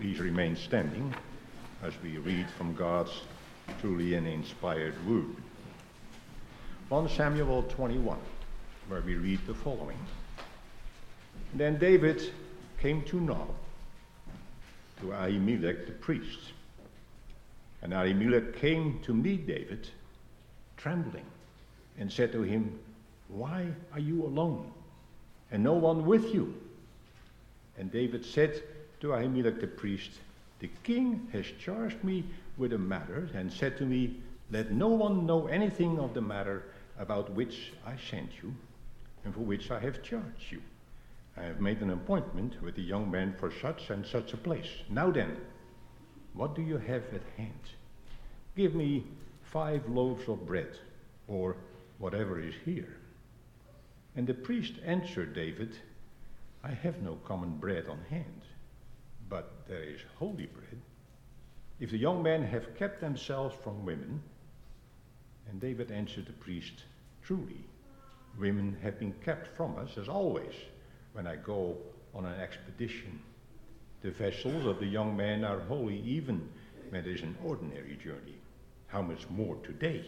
Please remain standing as we read from God's truly an inspired word. 1 Samuel 21, where we read the following. Then David came to Nob, to Ahimelech the priest. And Ahimelech came to meet David, trembling, and said to him, Why are you alone, and no one with you? And David said to Ahimelech the priest, The king has charged me with a matter, and said to me, Let no one know anything of the matter about which I sent you, and for which I have charged you. I have made an appointment with the young man for such and such a place. Now then, what do you have at hand? Give me five loaves of bread, or whatever is here. And the priest answered David, I have no common bread on hand, but there is holy bread. If the young men have kept themselves from women, and David answered the priest, Truly, women have been kept from us as always when I go on an expedition. The vessels of the young men are holy even when it is an ordinary journey. How much more today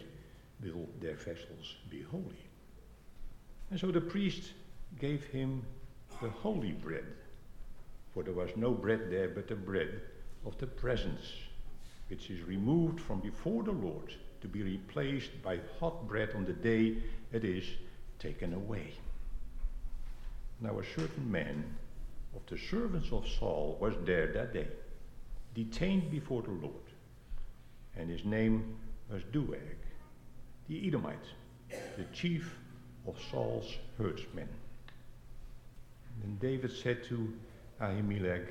will their vessels be holy? And so the priest gave him the holy bread, for there was no bread there but the bread of the presence, which is removed from before the Lord to be replaced by hot bread on the day it is taken away. Now a certain man of the servants of Saul was there that day, detained before the Lord, and his name was Doeg, the Edomite, the chief of Saul's herdsmen. And David said to Ahimelech,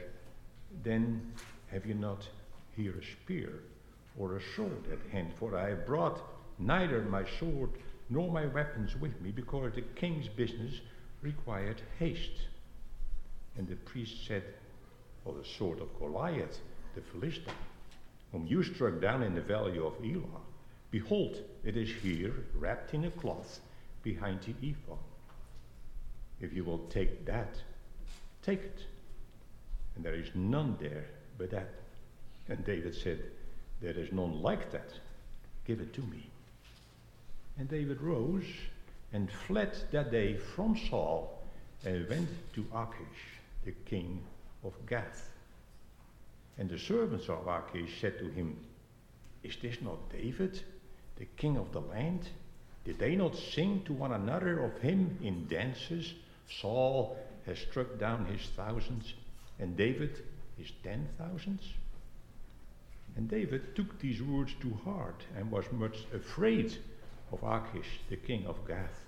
Then have you not here a spear or a sword at hand? For I have brought neither my sword nor my weapons with me, because the king's business required haste. And the priest said, Well, the sword of Goliath, the Philistine, whom you struck down in the valley of Elah, behold, it is here, wrapped in a cloth, behind the ephod. If you will take that, take it. And there is none there but that. And David said, There is none like that. Give it to me. And David rose and fled that day from Saul and went to Achish, the king of Gath. And the servants of Achish said to him, Is this not David, the king of the land? Did they not sing to one another of him in dances? Saul has struck down his thousands, and David his ten thousands? And David took these words to heart and was much afraid of Achish, the king of Gath.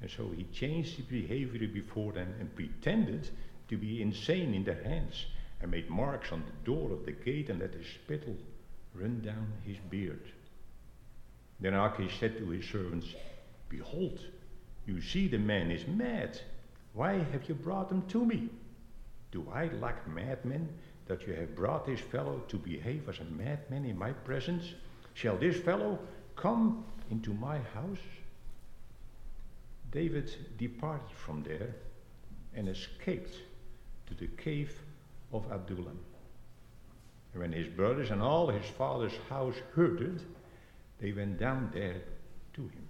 And so he changed his behavior before them and pretended to be insane in their hands and made marks on the door of the gate and let his spittle run down his beard. Then Achish said to his servants, Behold, you see the man is mad. Why have you brought him to me? Do I lack madmen that you have brought this fellow to behave as a madman in my presence? Shall this fellow come into my house? David departed from there and escaped to the cave of Adullam. And when his brothers and all his father's house heard it, they went down there to him.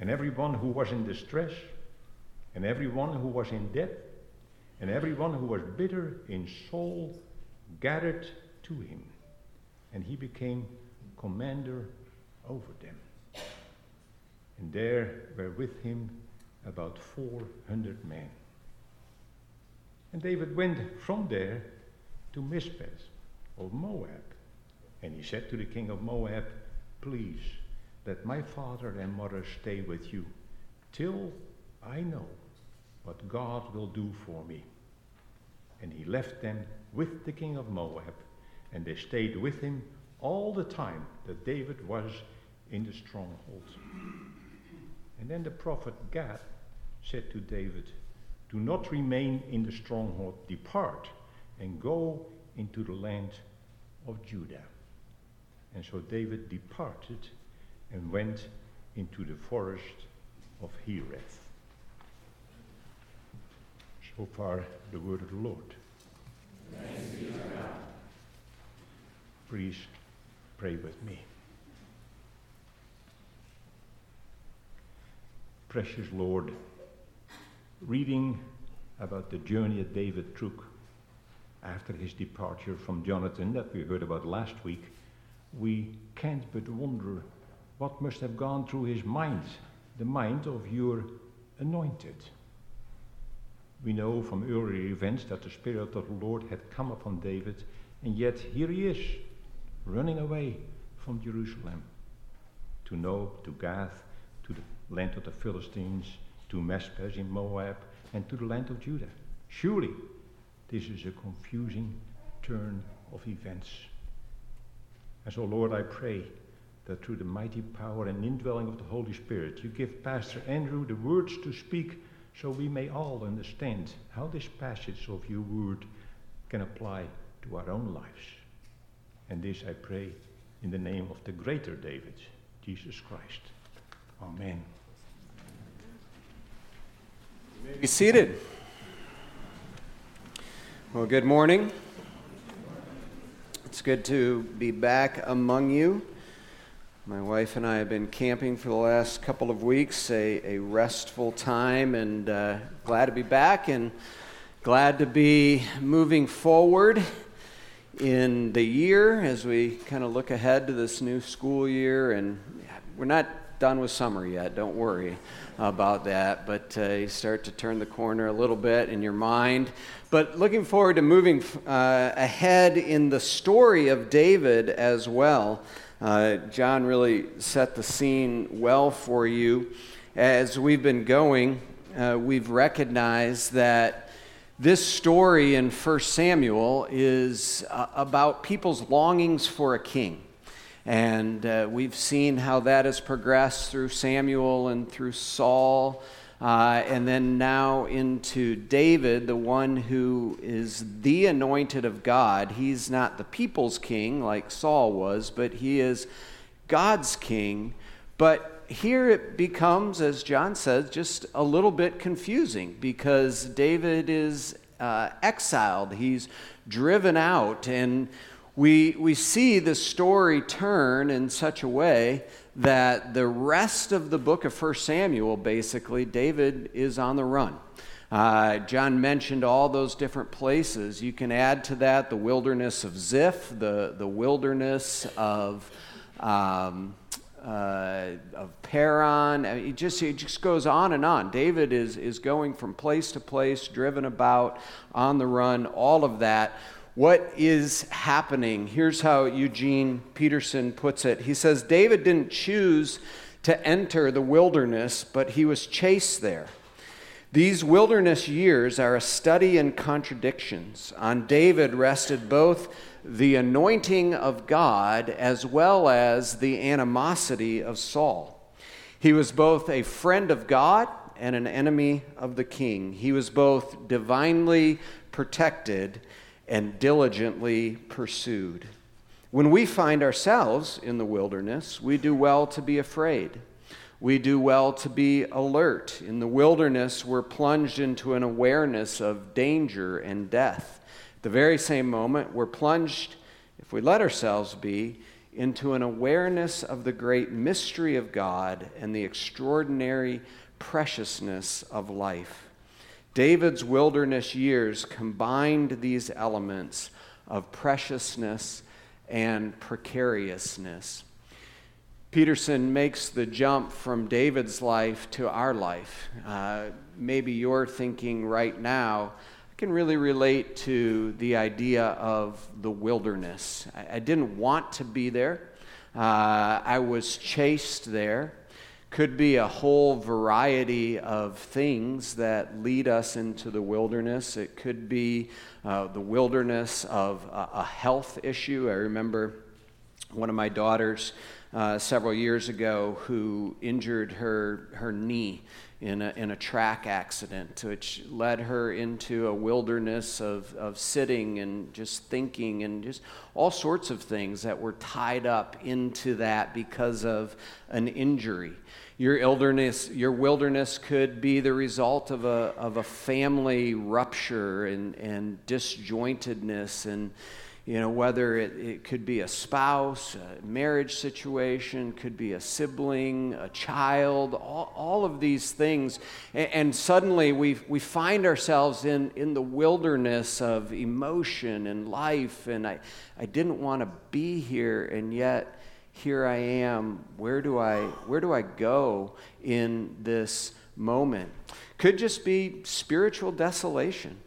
And everyone who was in distress, and everyone who was in debt, and everyone who was bitter in soul gathered to him. And he became commander over them. And there were with him about 400 men. And David went from there to Mizpeh of Moab. And he said to the king of Moab, Please, let my father and mother stay with you till I know what God will do for me. And he left them with the king of Moab, and they stayed with him all the time that David was in the stronghold. And then the prophet Gad said to David, Do not remain in the stronghold, depart and go into the land of Judah. And so David departed and went into the forest of Hereth. So far, the word of the Lord. Please pray with me. Precious Lord, reading about the journey that David took after his departure from Jonathan that we heard about last week, we can't but wonder what must have gone through his mind, the mind of your anointed. We know from earlier events that the Spirit of the Lord had come upon David, and yet here he is, running away from Jerusalem to Nob, to Gath, to the land of the Philistines, to Mizpeh in Moab, and to the land of Judah. Surely this is a confusing turn of events. And so, Lord, I pray that through the mighty power and indwelling of the Holy Spirit, you give Pastor Andrew the words to speak so we may all understand how this passage of your word can apply to our own lives. And this I pray in the name of the greater David, Jesus Christ. Amen. Be seated. Well, good morning. It's good to be back among you. My wife and I have been camping for the last couple of weeks, a, a restful time, and uh, glad to be back and glad to be moving forward in the year as we kind of look ahead to this new school year. And we're not done with summer yet, don't worry about that, but uh, you start to turn the corner a little bit in your mind. But looking forward to moving uh, ahead in the story of David as well. Uh, John really set the scene well for you. As we've been going, uh, we've recognized that this story in 1 Samuel is uh, about people's longings for a king. And uh, we've seen how that has progressed through Samuel and through Saul uh, and then now into David, the one who is the anointed of God. He's not the people's king like Saul was, but he is God's king. But here it becomes, as John says, just a little bit confusing because David is uh, exiled, he's driven out, and we, we see the story turn in such a way that the rest of the book of 1 Samuel, basically, David is on the run. Uh, John mentioned all those different places. You can add to that the wilderness of Ziph, the, the wilderness of, um, uh, of Paran. I mean, it, just, it just goes on and on. David is, is going from place to place, driven about, on the run, all of that what is happening. Here's how Eugene Peterson puts it He says, David didn't choose to enter the wilderness, but he was chased there. These wilderness years are a study in contradictions. On David rested both the anointing of God as well as the animosity of Saul. He was both a friend of God and an enemy of the king. He was both divinely protected and diligently pursued. When we find ourselves in the wilderness, we do well to be afraid. We do well to be alert. In the wilderness, we're plunged into an awareness of danger and death. At the very same moment, we're plunged, if we let ourselves be, into an awareness of the great mystery of God and the extraordinary preciousness of life. David's wilderness years combined these elements of preciousness and precariousness. Peterson makes the jump from David's life to our life. Uh, maybe you're thinking right now, I can really relate to the idea of the wilderness. I, I didn't want to be there, uh, I was chased there could be a whole variety of things that lead us into the wilderness. It could be uh, the wilderness of a, a, health issue. I remember one of my daughters uh, several years ago who injured her, her knee in a, in a track accident, which led her into a wilderness of, of sitting and just thinking and just all sorts of things that were tied up into that because of an injury. Your wilderness, your wilderness could be the result of a, of a family rupture and, and disjointedness. And you know, whether it, it could be a spouse, a marriage situation, could be a sibling, a child, all, all of these things. And, and suddenly we, we find ourselves in, in the wilderness of emotion and life. And I, I didn't want to be here, and yet here I am. Where do I, where do I go in this moment? Could just be spiritual desolation.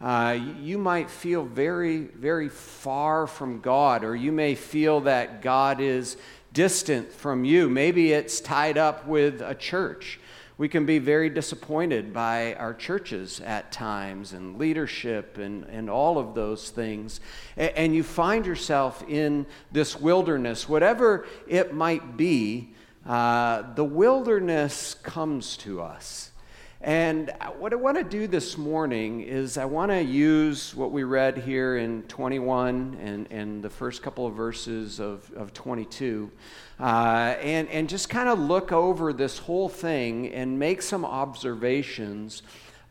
Uh, you might feel very, very far from God, or you may feel that God is distant from you. Maybe it's tied up with a church. We can be very disappointed by our churches at times and leadership and, and all of those things. And, you find yourself in this wilderness, whatever it might be, uh, the wilderness comes to us. And what I want to do this morning is I want to use what we read here in 21 and, and the first couple of verses of, of 22 uh, and, and just kind of look over this whole thing and make some observations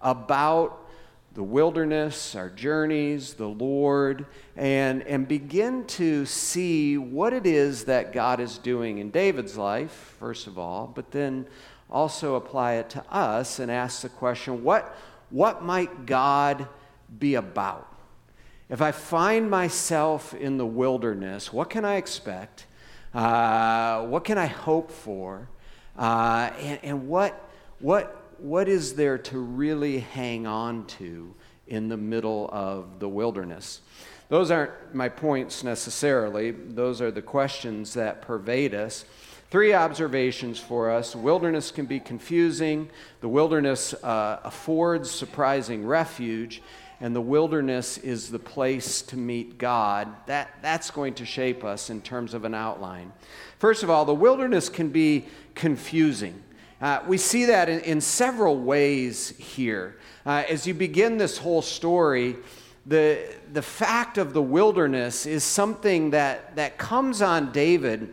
about the wilderness, our journeys, the Lord, and, and begin to see what it is that God is doing in David's life, first of all, but then also apply it to us and ask the question what, what might God be about? If I find myself in the wilderness, what can I expect? Uh, what can I hope for? Uh, and, and what, what, what is there to really hang on to in the middle of the wilderness? Those aren't my points necessarily, those are the questions that pervade us. Three observations for us. Wilderness can be confusing. The wilderness uh, affords surprising refuge, and the wilderness is the place to meet God. That, that's going to shape us in terms of an outline. First of all, the wilderness can be confusing. Uh, we see that in, in several ways here. Uh, as you begin this whole story, the, the fact of the wilderness is something that, that comes on David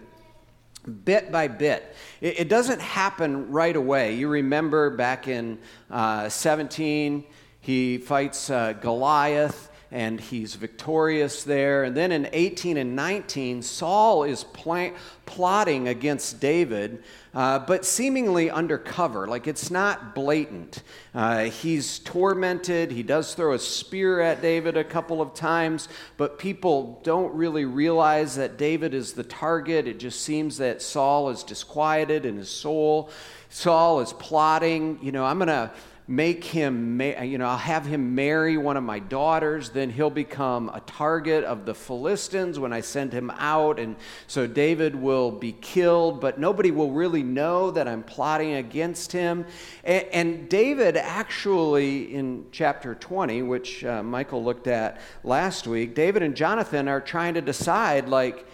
bit by bit. It, it, doesn't happen right away. You remember back in uh, 17, he fights uh, Goliath and he's victorious there. And then in 18 and 19, Saul is pl- plotting against David, uh, but seemingly undercover. Like it's not blatant. Uh, he's tormented. He does throw a spear at David a couple of times, but people don't really realize that David is the target. It just seems that Saul is disquieted in his soul. Saul is plotting, you know, I'm going to make him, you know, I'll have him marry one of my daughters, then he'll become a target of the Philistines when I send him out. And so David will be killed, but nobody will really know that I'm plotting against him. And, David actually, in chapter 20, which uh, Michael looked at last week, David and Jonathan are trying to decide, like,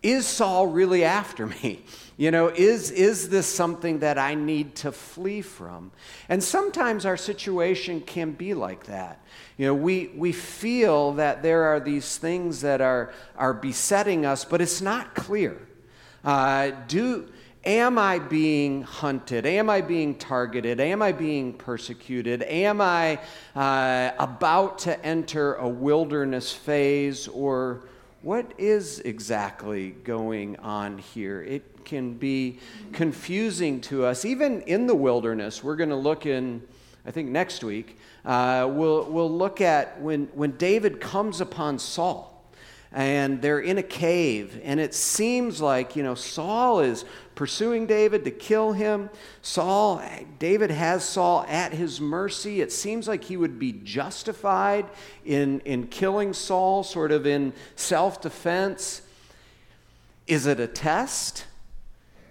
is Saul really after me? You know, is, is this something that I need to flee from? And sometimes our situation can be like that. You know, we, we feel that there are these things that are, are besetting us, but it's not clear. Uh, do, am I being hunted? Am I being targeted? Am I being persecuted? Am I uh, about to enter a wilderness phase? Or what is exactly going on here? It can be confusing to us. Even in the wilderness, we're going to look in, I think next week, uh, we'll, we'll look at when, when David comes upon Saul and they're in a cave and it seems like you know saul is pursuing david to kill him. Saul david has saul at his mercy. It seems like he would be justified in, in killing saul sort of in self-defense. Is it a test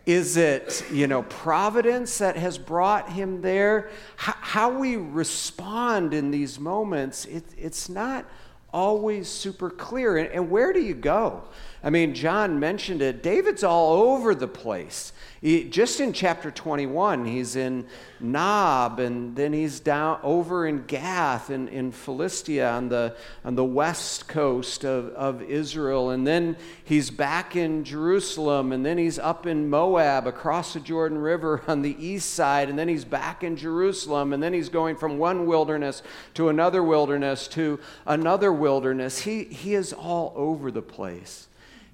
is it, you know, providence that has brought him there? How, how we respond in these moments, it, it's not always super clear. And, and where do you go? I mean, John mentioned it. David's all over the place. He, just in chapter 21, he's in Nob, and then he's down over in Gath in, in Philistia on the, on the west coast of, of Israel. And then he's back in Jerusalem, and then he's up in Moab across the Jordan River on the east side, and then he's back in Jerusalem, and then he's going from one wilderness to another wilderness to another wilderness, he, he is all over the place.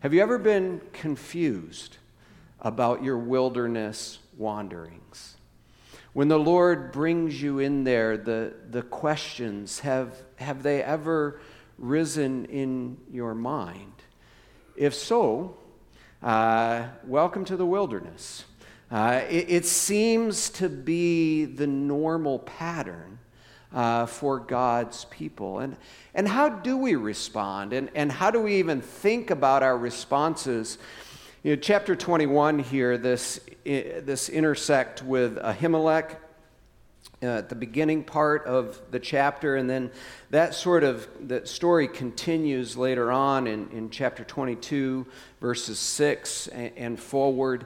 Have you ever been confused about your wilderness wanderings? When the Lord brings you in there, the, the questions, have, have they ever risen in your mind? If so, uh, welcome to the wilderness. Uh, it, it, seems to be the normal pattern uh, for God's people. And, and how do we respond? And, and how do we even think about our responses? You know, chapter 21 here, this, this intersect with Ahimelech uh, at the beginning part of the chapter, and then that sort of that story continues later on in, in chapter 22, verses 6 and, and forward.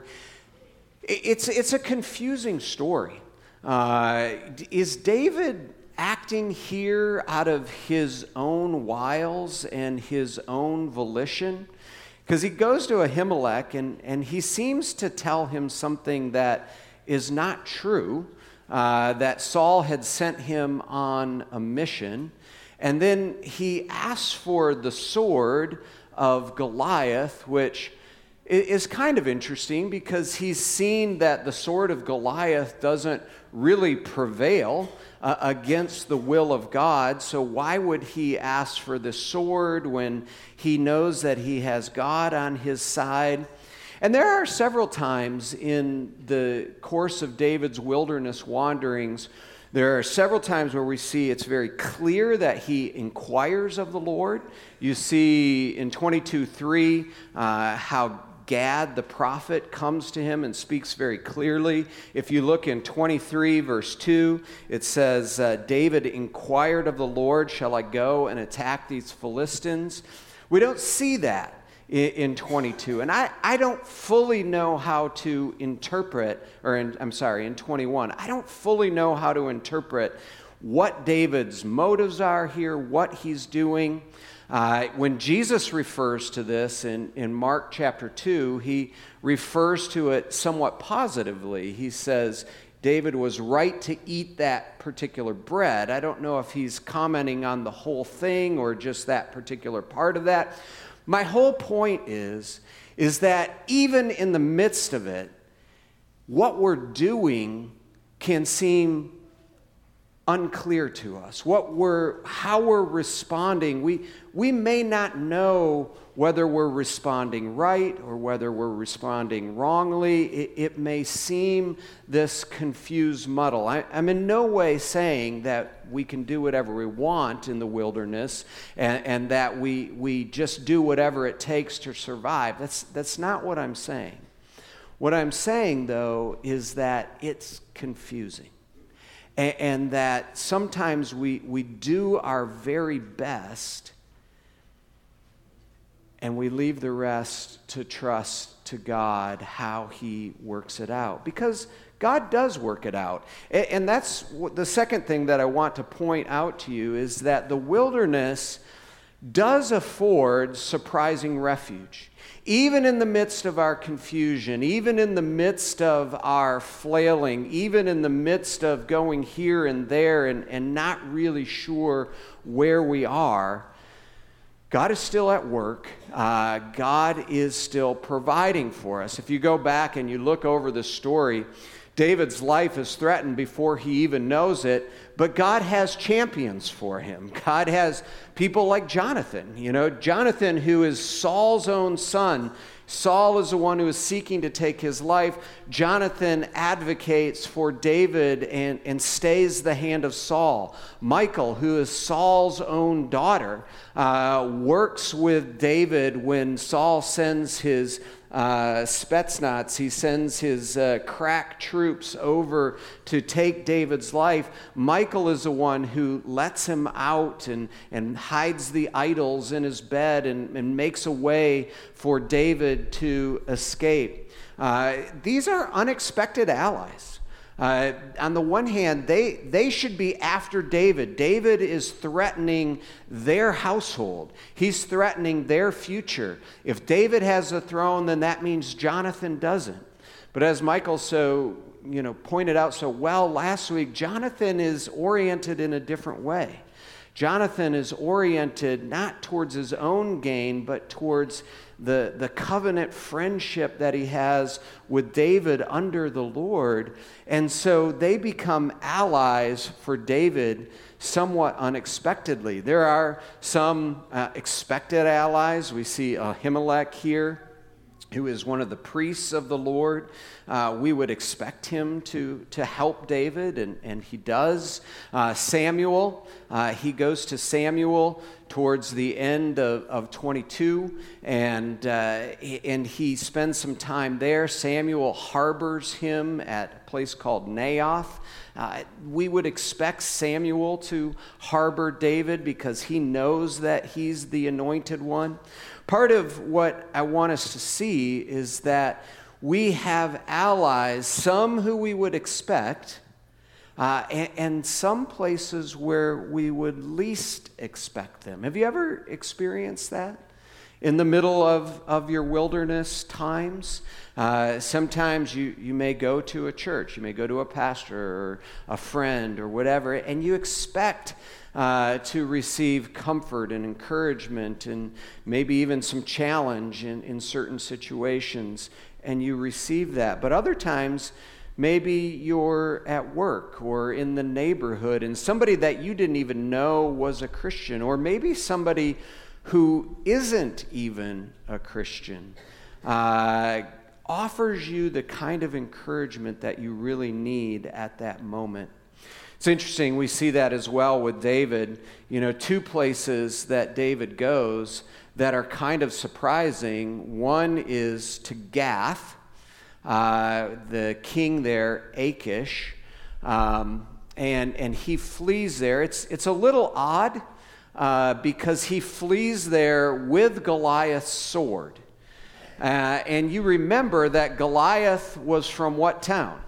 It's, it's a confusing story. Uh, is David acting here out of his own wiles and his own volition? Because he goes to Ahimelech and, and he seems to tell him something that is not true uh, that Saul had sent him on a mission. And then he asks for the sword of Goliath, which is kind of interesting because he's seen that the sword of Goliath doesn't really prevail uh, against the will of God. So, why would he ask for the sword when he knows that he has God on his side? And there are several times in the course of David's wilderness wanderings, there are several times where we see it's very clear that he inquires of the Lord. You see in 22 3 uh, how Gad the prophet comes to him and speaks very clearly. If you look in 23, verse 2, it says, uh, David inquired of the Lord, Shall I go and attack these Philistines? We don't see that in, 22. And I, I don't fully know how to interpret, or in, I'm sorry, in 21, I don't fully know how to interpret what David's motives are here, what he's doing. Uh, when Jesus refers to this in, in Mark chapter 2, he refers to it somewhat positively. He says, David was right to eat that particular bread. I don't know if he's commenting on the whole thing or just that particular part of that. My whole point is, is that even in the midst of it, what we're doing can seem unclear to us. What we're, how we're responding, we, we may not know whether we're responding right or whether we're responding wrongly. It, it may seem this confused muddle. I, I'm in no way saying that we can do whatever we want in the wilderness and, and that we, we just do whatever it takes to survive. That's, that's not what I'm saying. What I'm saying, though, is that it's confusing and, and that sometimes we, we do our very best and we leave the rest to trust to God how He works it out. Because God does work it out. And that's the second thing that I want to point out to you is that the wilderness does afford surprising refuge. Even in the midst of our confusion, even in the midst of our flailing, even in the midst of going here and there and, and not really sure where we are, God is still at work. Uh, God is still providing for us. If you go back and you look over the story, David's life is threatened before he even knows it, but God has champions for him. God has people like Jonathan. You know, Jonathan, who is Saul's own son, Saul is the one who is seeking to take his life. Jonathan advocates for David and, and stays the hand of Saul. Michal, who is Saul's own daughter, uh, works with David when Saul sends his uh, Spetsnaz, he sends his uh, crack troops over to take David's life. Michal is the one who lets him out and, and hides the idols in his bed and, and makes a way for David to escape. Uh, these are unexpected allies. Uh, on the one hand, they, they should be after David. David is threatening their household, he's threatening their future. If David has a throne, then that means Jonathan doesn't. But as Michael so you know pointed out so well last week, Jonathan is oriented in a different way. Jonathan is oriented not towards his own gain, but towards the, the covenant friendship that he has with David under the Lord. And so they become allies for David somewhat unexpectedly. There are some uh, expected allies. We see Ahimelech here who is one of the priests of the Lord. Uh, we would expect him to, to help David, and, and he does. Uh, Samuel, uh, he goes to Samuel towards the end of, of 22, and, uh, and he spends some time there. Samuel harbors him at a place called Naioth. Uh, we would expect Samuel to harbor David because he knows that he's the anointed one. Part of what I want us to see is that we have allies, some who we would expect, uh, and, and, some places where we would least expect them. Have you ever experienced that? In the middle of, of your wilderness times, uh, sometimes you, you may go to a church, you may go to a pastor or a friend or whatever, and you expect uh, to receive comfort and encouragement and maybe even some challenge in, in certain situations, and you receive that. But other times, maybe you're at work or in the neighborhood and somebody that you didn't even know was a Christian, or maybe somebody who isn't even a Christian. Uh, offers you the kind of encouragement that you really need at that moment. It's interesting, we see that as well with David. You know, two places that David goes that are kind of surprising. One is to Gath, uh, the king there, Achish, um, and, and he flees there. It's, it's a little odd uh, because he flees there with Goliath's sword. Uh, and you remember that Goliath was from what town?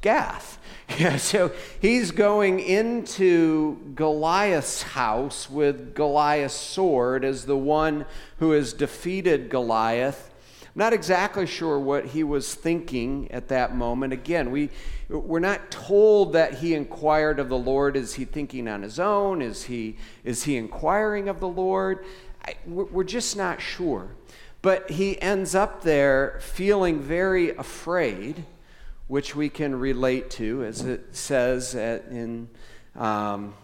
Gath. Yeah, so he's going into Goliath's house with Goliath's sword as the one who has defeated Goliath. Not exactly sure what he was thinking at that moment. Again, we, we're not told that he inquired of the Lord. Is he thinking on his own? Is he, is he inquiring of the Lord? I, we're just not sure. But he ends up there feeling very afraid which we can relate to, as it says at, in, um,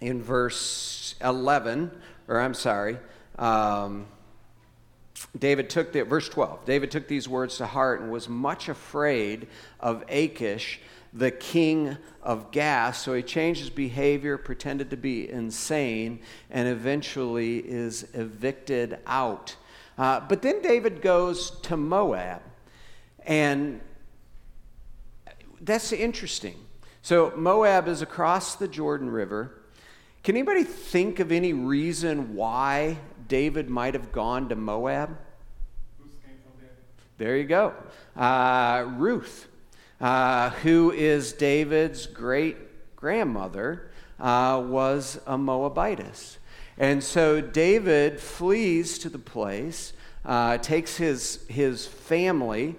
in verse 11, or I'm sorry, um, David took the, verse 12, David took these words to heart and was much afraid of Achish, the king of Gath. So he changed his behavior, pretended to be insane, and eventually is evicted out. Uh, but then David goes to Moab. And that's interesting. So Moab is across the Jordan River. Can anybody think of any reason why David might have gone to Moab? There you go. Uh, Ruth, uh, who is David's great grandmother, uh, was a Moabitess. And so David flees to the place, uh, takes his, his family,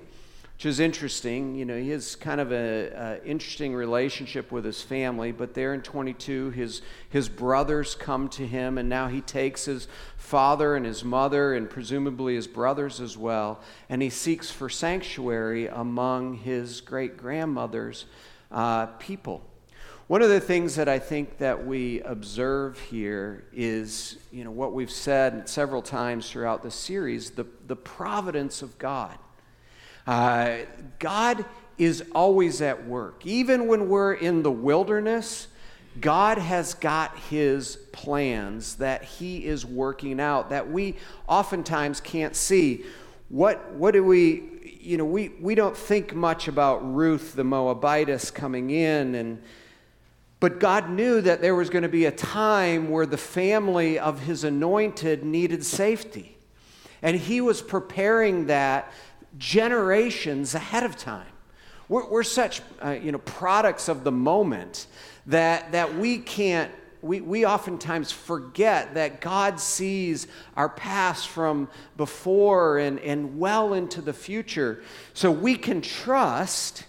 which is interesting. You know, he has kind of an interesting relationship with his family, but there in 22, his, his brothers come to him, and now he takes his father and his mother, and presumably his brothers as well, and he seeks for sanctuary among his great grandmother's uh, people. One of the things that I think that we observe here is, you know, what we've said several times throughout the series, the, the providence of God. Uh, God is always at work. Even when we're in the wilderness, God has got his plans that he is working out that we oftentimes can't see. What, what do we, you know, we, we don't think much about Ruth the Moabitess coming in and but God knew that there was going to be a time where the family of his anointed needed safety. And he was preparing that generations ahead of time. We're, we're such uh, you know, products of the moment that, that we can't, we, we oftentimes forget that God sees our past from before and, and well into the future. So we can trust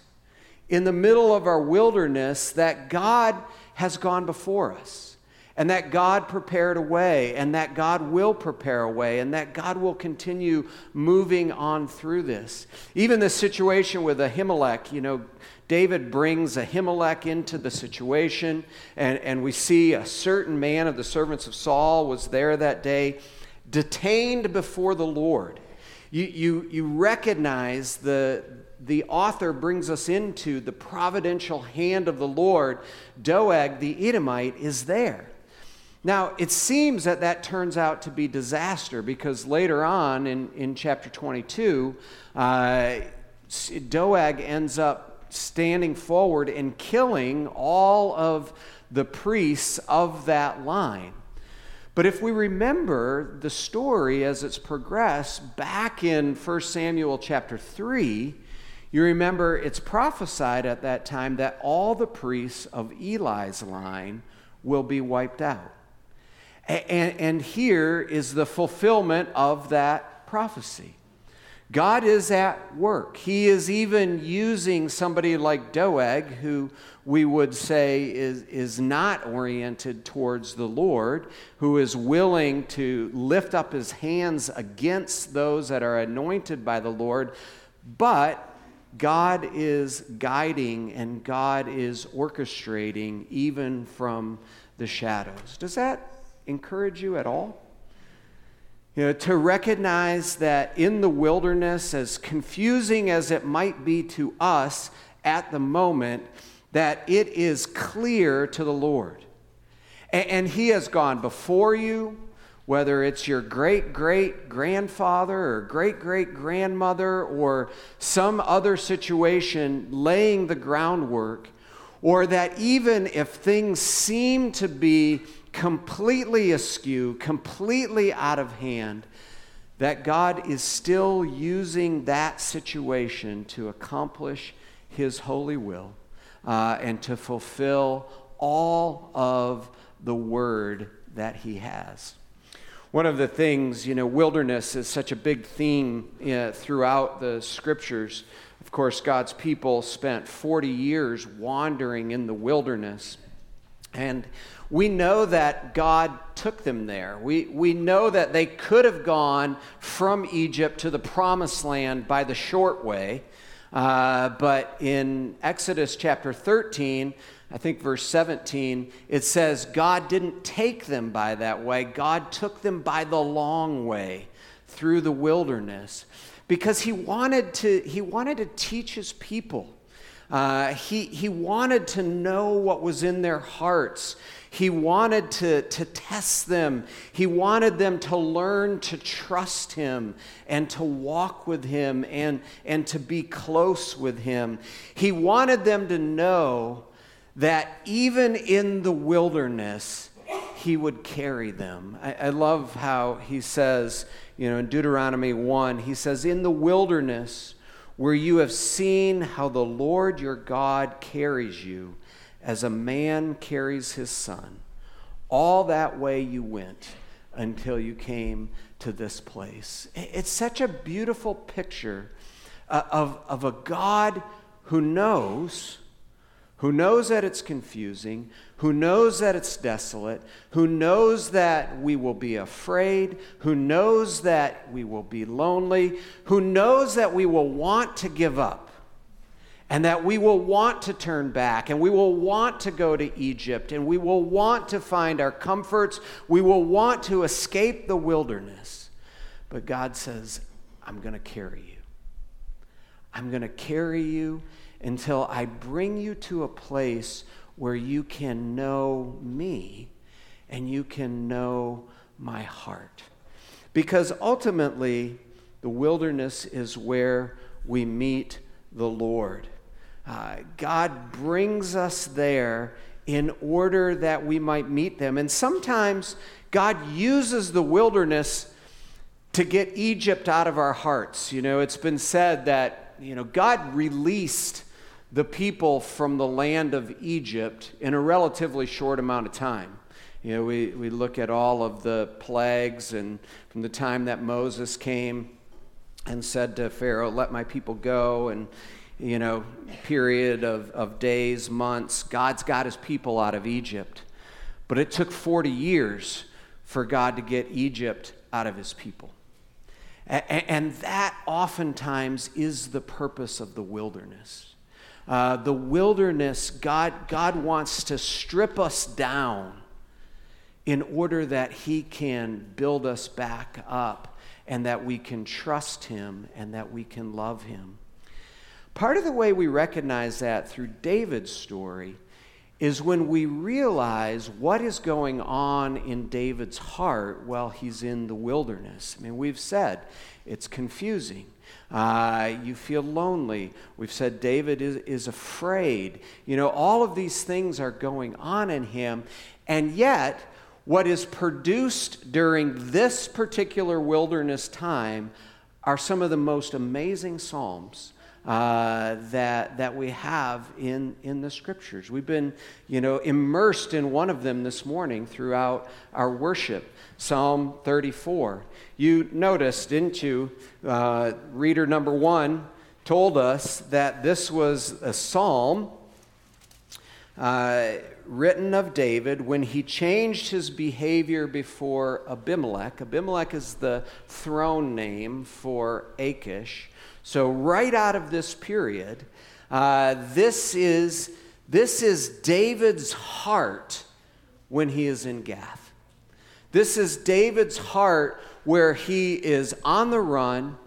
in the middle of our wilderness that God has gone before us and that God prepared a way, and that God will prepare a way, and that God will continue moving on through this. Even the situation with Ahimelech, you know, David brings Ahimelech into the situation, and, and we see a certain man of the servants of Saul was there that day, detained before the Lord. You, you, you recognize the, the author brings us into the providential hand of the Lord. Doeg, the Edomite, is there. Now, it seems that that turns out to be disaster because later on in, in chapter 22, uh, Doeg ends up standing forward and killing all of the priests of that line. But if we remember the story as it's progressed back in 1 Samuel chapter 3, you remember it's prophesied at that time that all the priests of Eli's line will be wiped out. And, and here is the fulfillment of that prophecy. God is at work. He is even using somebody like Doeg, who we would say is, is not oriented towards the Lord, who is willing to lift up his hands against those that are anointed by the Lord. But God is guiding and God is orchestrating even from the shadows. Does that encourage you at all? You know, to recognize that in the wilderness, as confusing as it might be to us at the moment, that it is clear to the Lord. And, and He has gone before you, whether it's your great great grandfather or great great grandmother or some other situation laying the groundwork, or that even if things seem to be completely askew, completely out of hand, that God is still using that situation to accomplish His holy will uh, and to fulfill all of the word that He has. One of the things, you know, wilderness is such a big theme uh, throughout the scriptures. Of course, God's people spent 40 years wandering in the wilderness. And we know that God took them there. We, we know that they could have gone from Egypt to the promised land by the short way. Uh, but in Exodus chapter 13, I think verse 17, it says, God didn't take them by that way. God took them by the long way through the wilderness because he wanted to, he wanted to teach his people. Uh, he, he wanted to know what was in their hearts. He wanted to, to test them. He wanted them to learn to trust Him and to walk with Him and, and to be close with Him. He wanted them to know that even in the wilderness, He would carry them. I, I love how He says, you know, in Deuteronomy 1, He says, In the wilderness, where you have seen how the Lord your God carries you as a man carries his son. All that way you went until you came to this place. It's such a beautiful picture uh, of, of a God who knows, who knows that it's confusing, who knows that it's desolate, who knows that we will be afraid, who knows that we will be lonely, who knows that we will want to give up and that we will want to turn back and we will want to go to Egypt and we will want to find our comforts. We will want to escape the wilderness. But God says, I'm going to carry you. I'm going to carry you until I bring you to a place where you can know me and you can know my heart. Because ultimately, the wilderness is where we meet the Lord. Uh, God brings us there in order that we might meet them. And sometimes God uses the wilderness to get Egypt out of our hearts. You know, it's been said that, you know, God released the people from the land of Egypt in a relatively short amount of time. You know, we, we look at all of the plagues, and from the time that Moses came and said to Pharaoh, Let my people go, and you know, period of, of days, months, God's got his people out of Egypt. But it took 40 years for God to get Egypt out of his people. And that oftentimes is the purpose of the wilderness. Uh, the wilderness, God, God wants to strip us down in order that He can build us back up and that we can trust Him and that we can love Him. Part of the way we recognize that through David's story is when we realize what is going on in David's heart while he's in the wilderness. I mean, we've said it's confusing. Uh, you feel lonely. We've said David is, is afraid. You know, all of these things are going on in him. And yet, what is produced during this particular wilderness time are some of the most amazing psalms uh, that, that we have in, in the scriptures. We've been, you know, immersed in one of them this morning throughout our worship, Psalm 34. You noticed, didn't you? Uh, reader number one told us that this was a psalm uh, written of David when he changed his behavior before Abimelech. Abimelech is the throne name for Achish. So, right out of this period, uh, this, is, this is David's heart when he is in Gath. This is David's heart where he is on the run,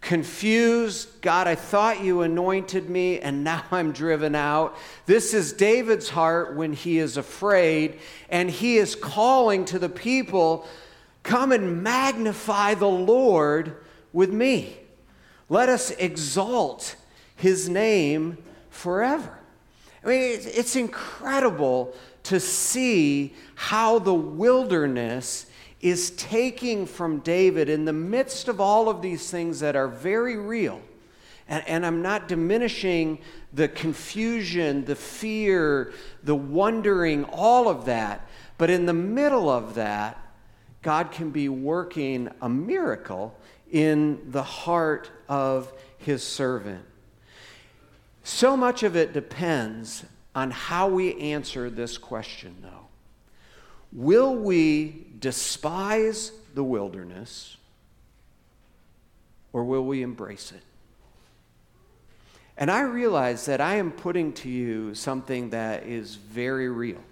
confused. God, I thought you anointed me, and now I'm driven out. This is David's heart when he is afraid, and he is calling to the people, Come and magnify the Lord with me. Let us exalt his name forever. I mean, it's incredible to see how the wilderness is taking from David in the midst of all of these things that are very real. And, and, I'm not diminishing the confusion, the fear, the wondering, all of that. But in the middle of that, God can be working a miracle in the heart of his servant. So much of it depends on how we answer this question, though. Will we despise the wilderness or will we embrace it? And I realize that I am putting to you something that is very real.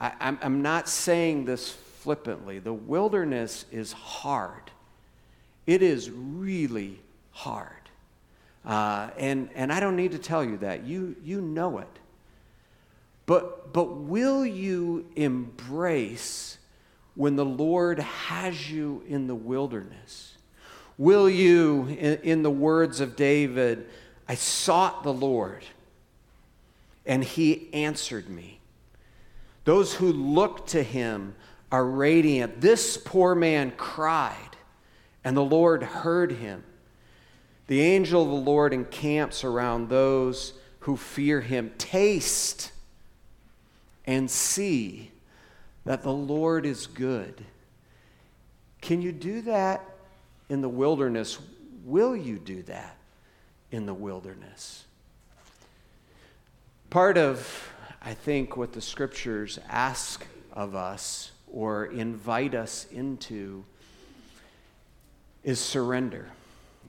I, am not saying this flippantly. The wilderness is hard. It is really hard. Uh, and, and I don't need to tell you that. You, you know it. But, but will you embrace when the Lord has you in the wilderness? Will you, in, in the words of David, I sought the Lord and he answered me. Those who look to him are radiant. This poor man cried and the Lord heard him. The angel of the Lord encamps around those who fear him. Taste and see that the Lord is good. Can you do that in the wilderness? Will you do that in the wilderness? Part of, I think, what the scriptures ask of us or invite us into is surrender.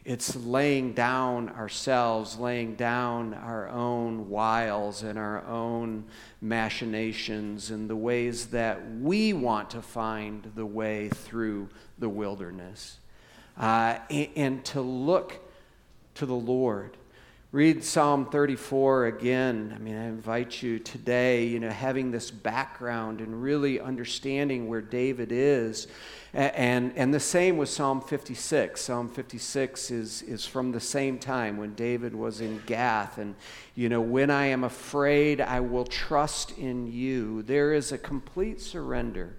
It's laying down ourselves, laying down our own wiles and our own machinations and the ways that we want to find the way through the wilderness. Uh, and, and to look to the Lord Read Psalm 34 again. I mean, I invite you today, you know, having this background and really understanding where David is. And, and the same with Psalm 56. Psalm 56 is, is from the same time when David was in Gath. And, you know, when I am afraid, I will trust in you. There is a complete surrender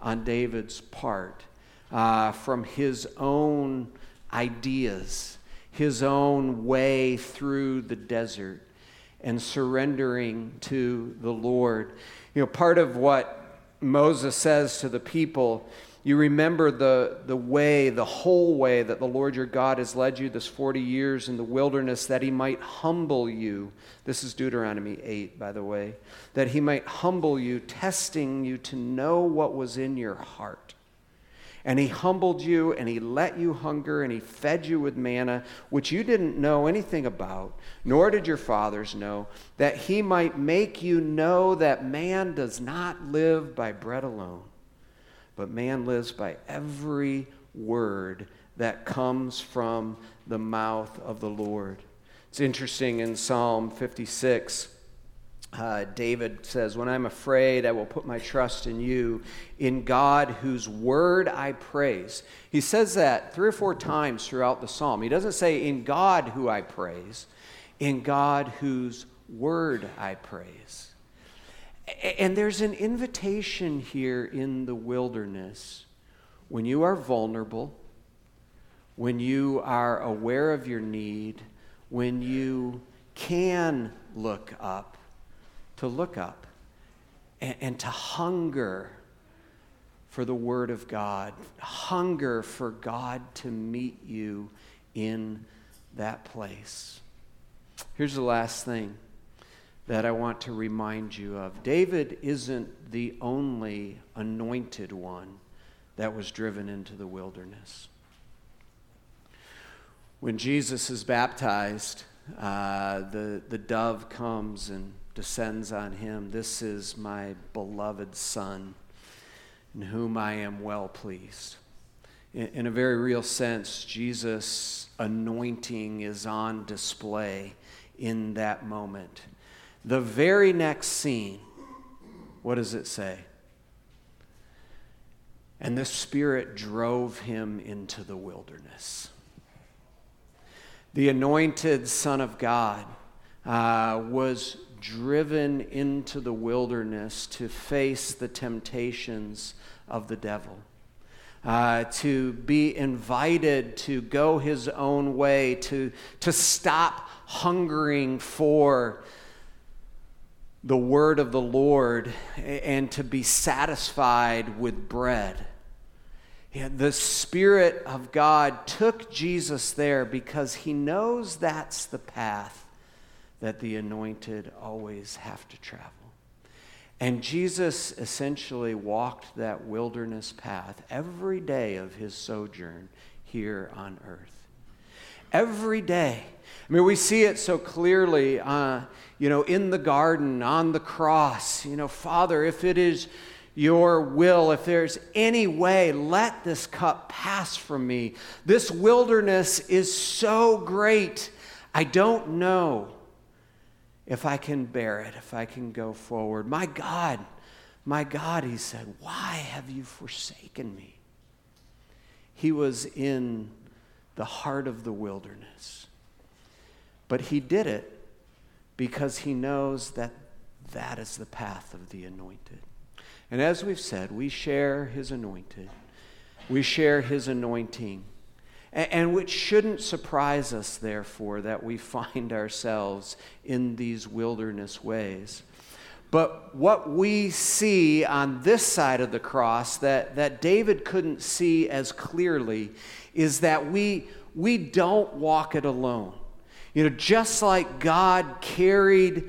on David's part uh, from his own ideas his own way through the desert and surrendering to the Lord. You know, part of what Moses says to the people, You remember the, the way, the whole way that the Lord your God has led you this 40 years in the wilderness, that he might humble you. This is Deuteronomy 8, by the way. That he might humble you, testing you to know what was in your heart. And he humbled you, and he let you hunger, and he fed you with manna, which you didn't know anything about, nor did your fathers know, that he might make you know that man does not live by bread alone but man lives by every word that comes from the mouth of the Lord. It's interesting in Psalm 56. Uh, David says, When I'm afraid, I will put my trust in you, in God whose word I praise. He says that three or four times throughout the psalm. He doesn't say, In God who I praise, in God whose word I praise. And there's an invitation here in the wilderness when you are vulnerable, when you are aware of your need, when you can look up, to look up and, and to hunger for the Word of God, hunger for God to meet you in that place. Here's the last thing that I want to remind you of. David isn't the only anointed one that was driven into the wilderness. When Jesus is baptized, uh, the, the dove comes and descends on him. This is my beloved Son, in whom I am well pleased. In, in a very real sense, Jesus' anointing is on display in that moment. The very next scene, what does it say? And the Spirit drove him into the wilderness. The anointed Son of God uh, was driven into the wilderness to face the temptations of the devil. Uh, to be invited to go his own way, to, to stop hungering for the word of the Lord and to be satisfied with bread. the Spirit of God took Jesus there because he knows that's the path that the anointed always have to travel. And Jesus essentially walked that wilderness path every day of his sojourn here on earth. Every day. I mean, we see it so clearly, uh, you know, in the garden, on the cross. You know, Father, if it is your will, if there's any way, let this cup pass from me. This wilderness is so great, I don't know if I can bear it, if I can go forward. My God, my God, he said, why have you forsaken me? He was in the heart of the wilderness. But he did it because he knows that that is the path of the anointed. And as we've said, we share his anointed, we share his anointing. And, which shouldn't surprise us, therefore, that we find ourselves in these wilderness ways. But what we see on this side of the cross that, that David couldn't see as clearly is that we, we don't walk it alone. You know, just like God carried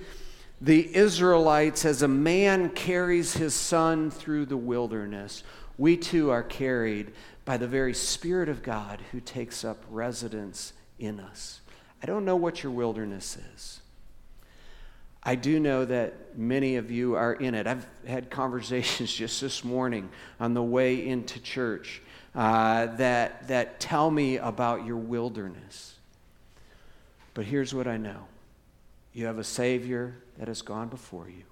the Israelites as a man carries his son through the wilderness, we too are carried by the very Spirit of God who takes up residence in us. I don't know what your wilderness is. I do know that many of you are in it. I've had conversations just this morning on the way into church uh, that, that tell me about your wilderness. But here's what I know you have a Savior that has gone before you.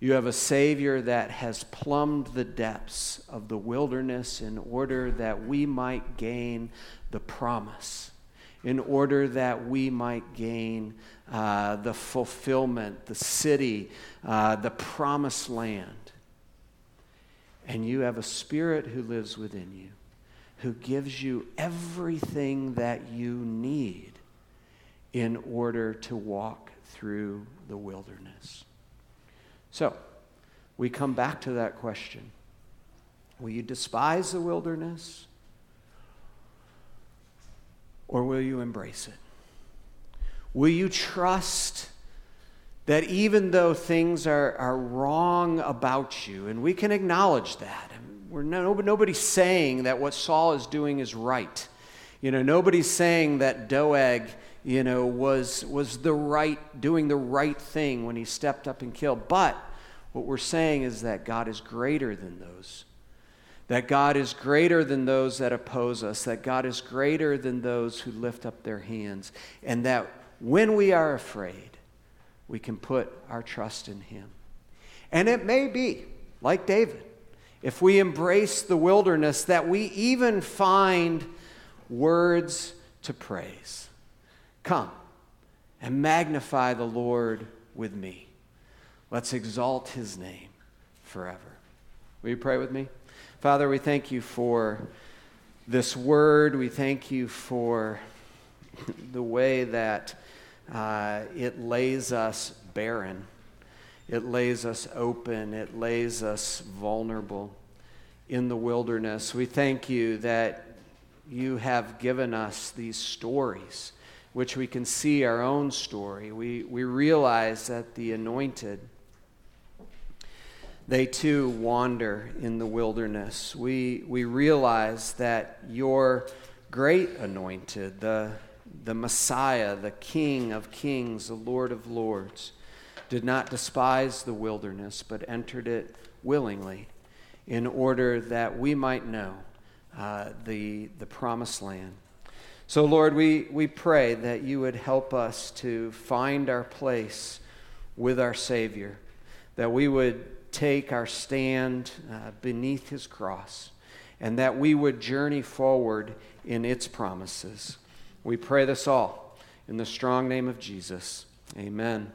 You have a Savior that has plumbed the depths of the wilderness in order that we might gain the promise, in order that we might gain uh, the fulfillment, the city, uh, the promised land. And you have a Spirit who lives within you, who gives you everything that you need in order to walk through the wilderness. So, we come back to that question Will you despise the wilderness? Or will you embrace it? Will you trust that even though things are, are wrong about you, and we can acknowledge that, we're no, nobody's saying that what Saul is doing is right. You know, nobody's saying that Doeg, you know, was, was the right, doing the right thing when he stepped up and killed. But what we're saying is that God is greater than those. That God is greater than those that oppose us. That God is greater than those who lift up their hands. And that when we are afraid, we can put our trust in Him. And it may be, like David, if we embrace the wilderness, that we even find words to praise. Come and magnify the Lord with me. Let's exalt His name forever. Will you pray with me? Father, we thank you for this word. We thank you for the way that uh, it lays us barren, it lays us open, it lays us vulnerable in the wilderness. We thank you that you have given us these stories, which we can see our own story. We, we realize that the anointed, they too wander in the wilderness. We, we realize that your great anointed, the the Messiah, the King of kings, the Lord of lords, did not despise the wilderness, but entered it willingly in order that we might know uh, the, the promised land. So, Lord, we, we pray that you would help us to find our place with our Savior, that we would take our stand uh, beneath his cross, and that we would journey forward in its promises. We pray this all in the strong name of Jesus. Amen.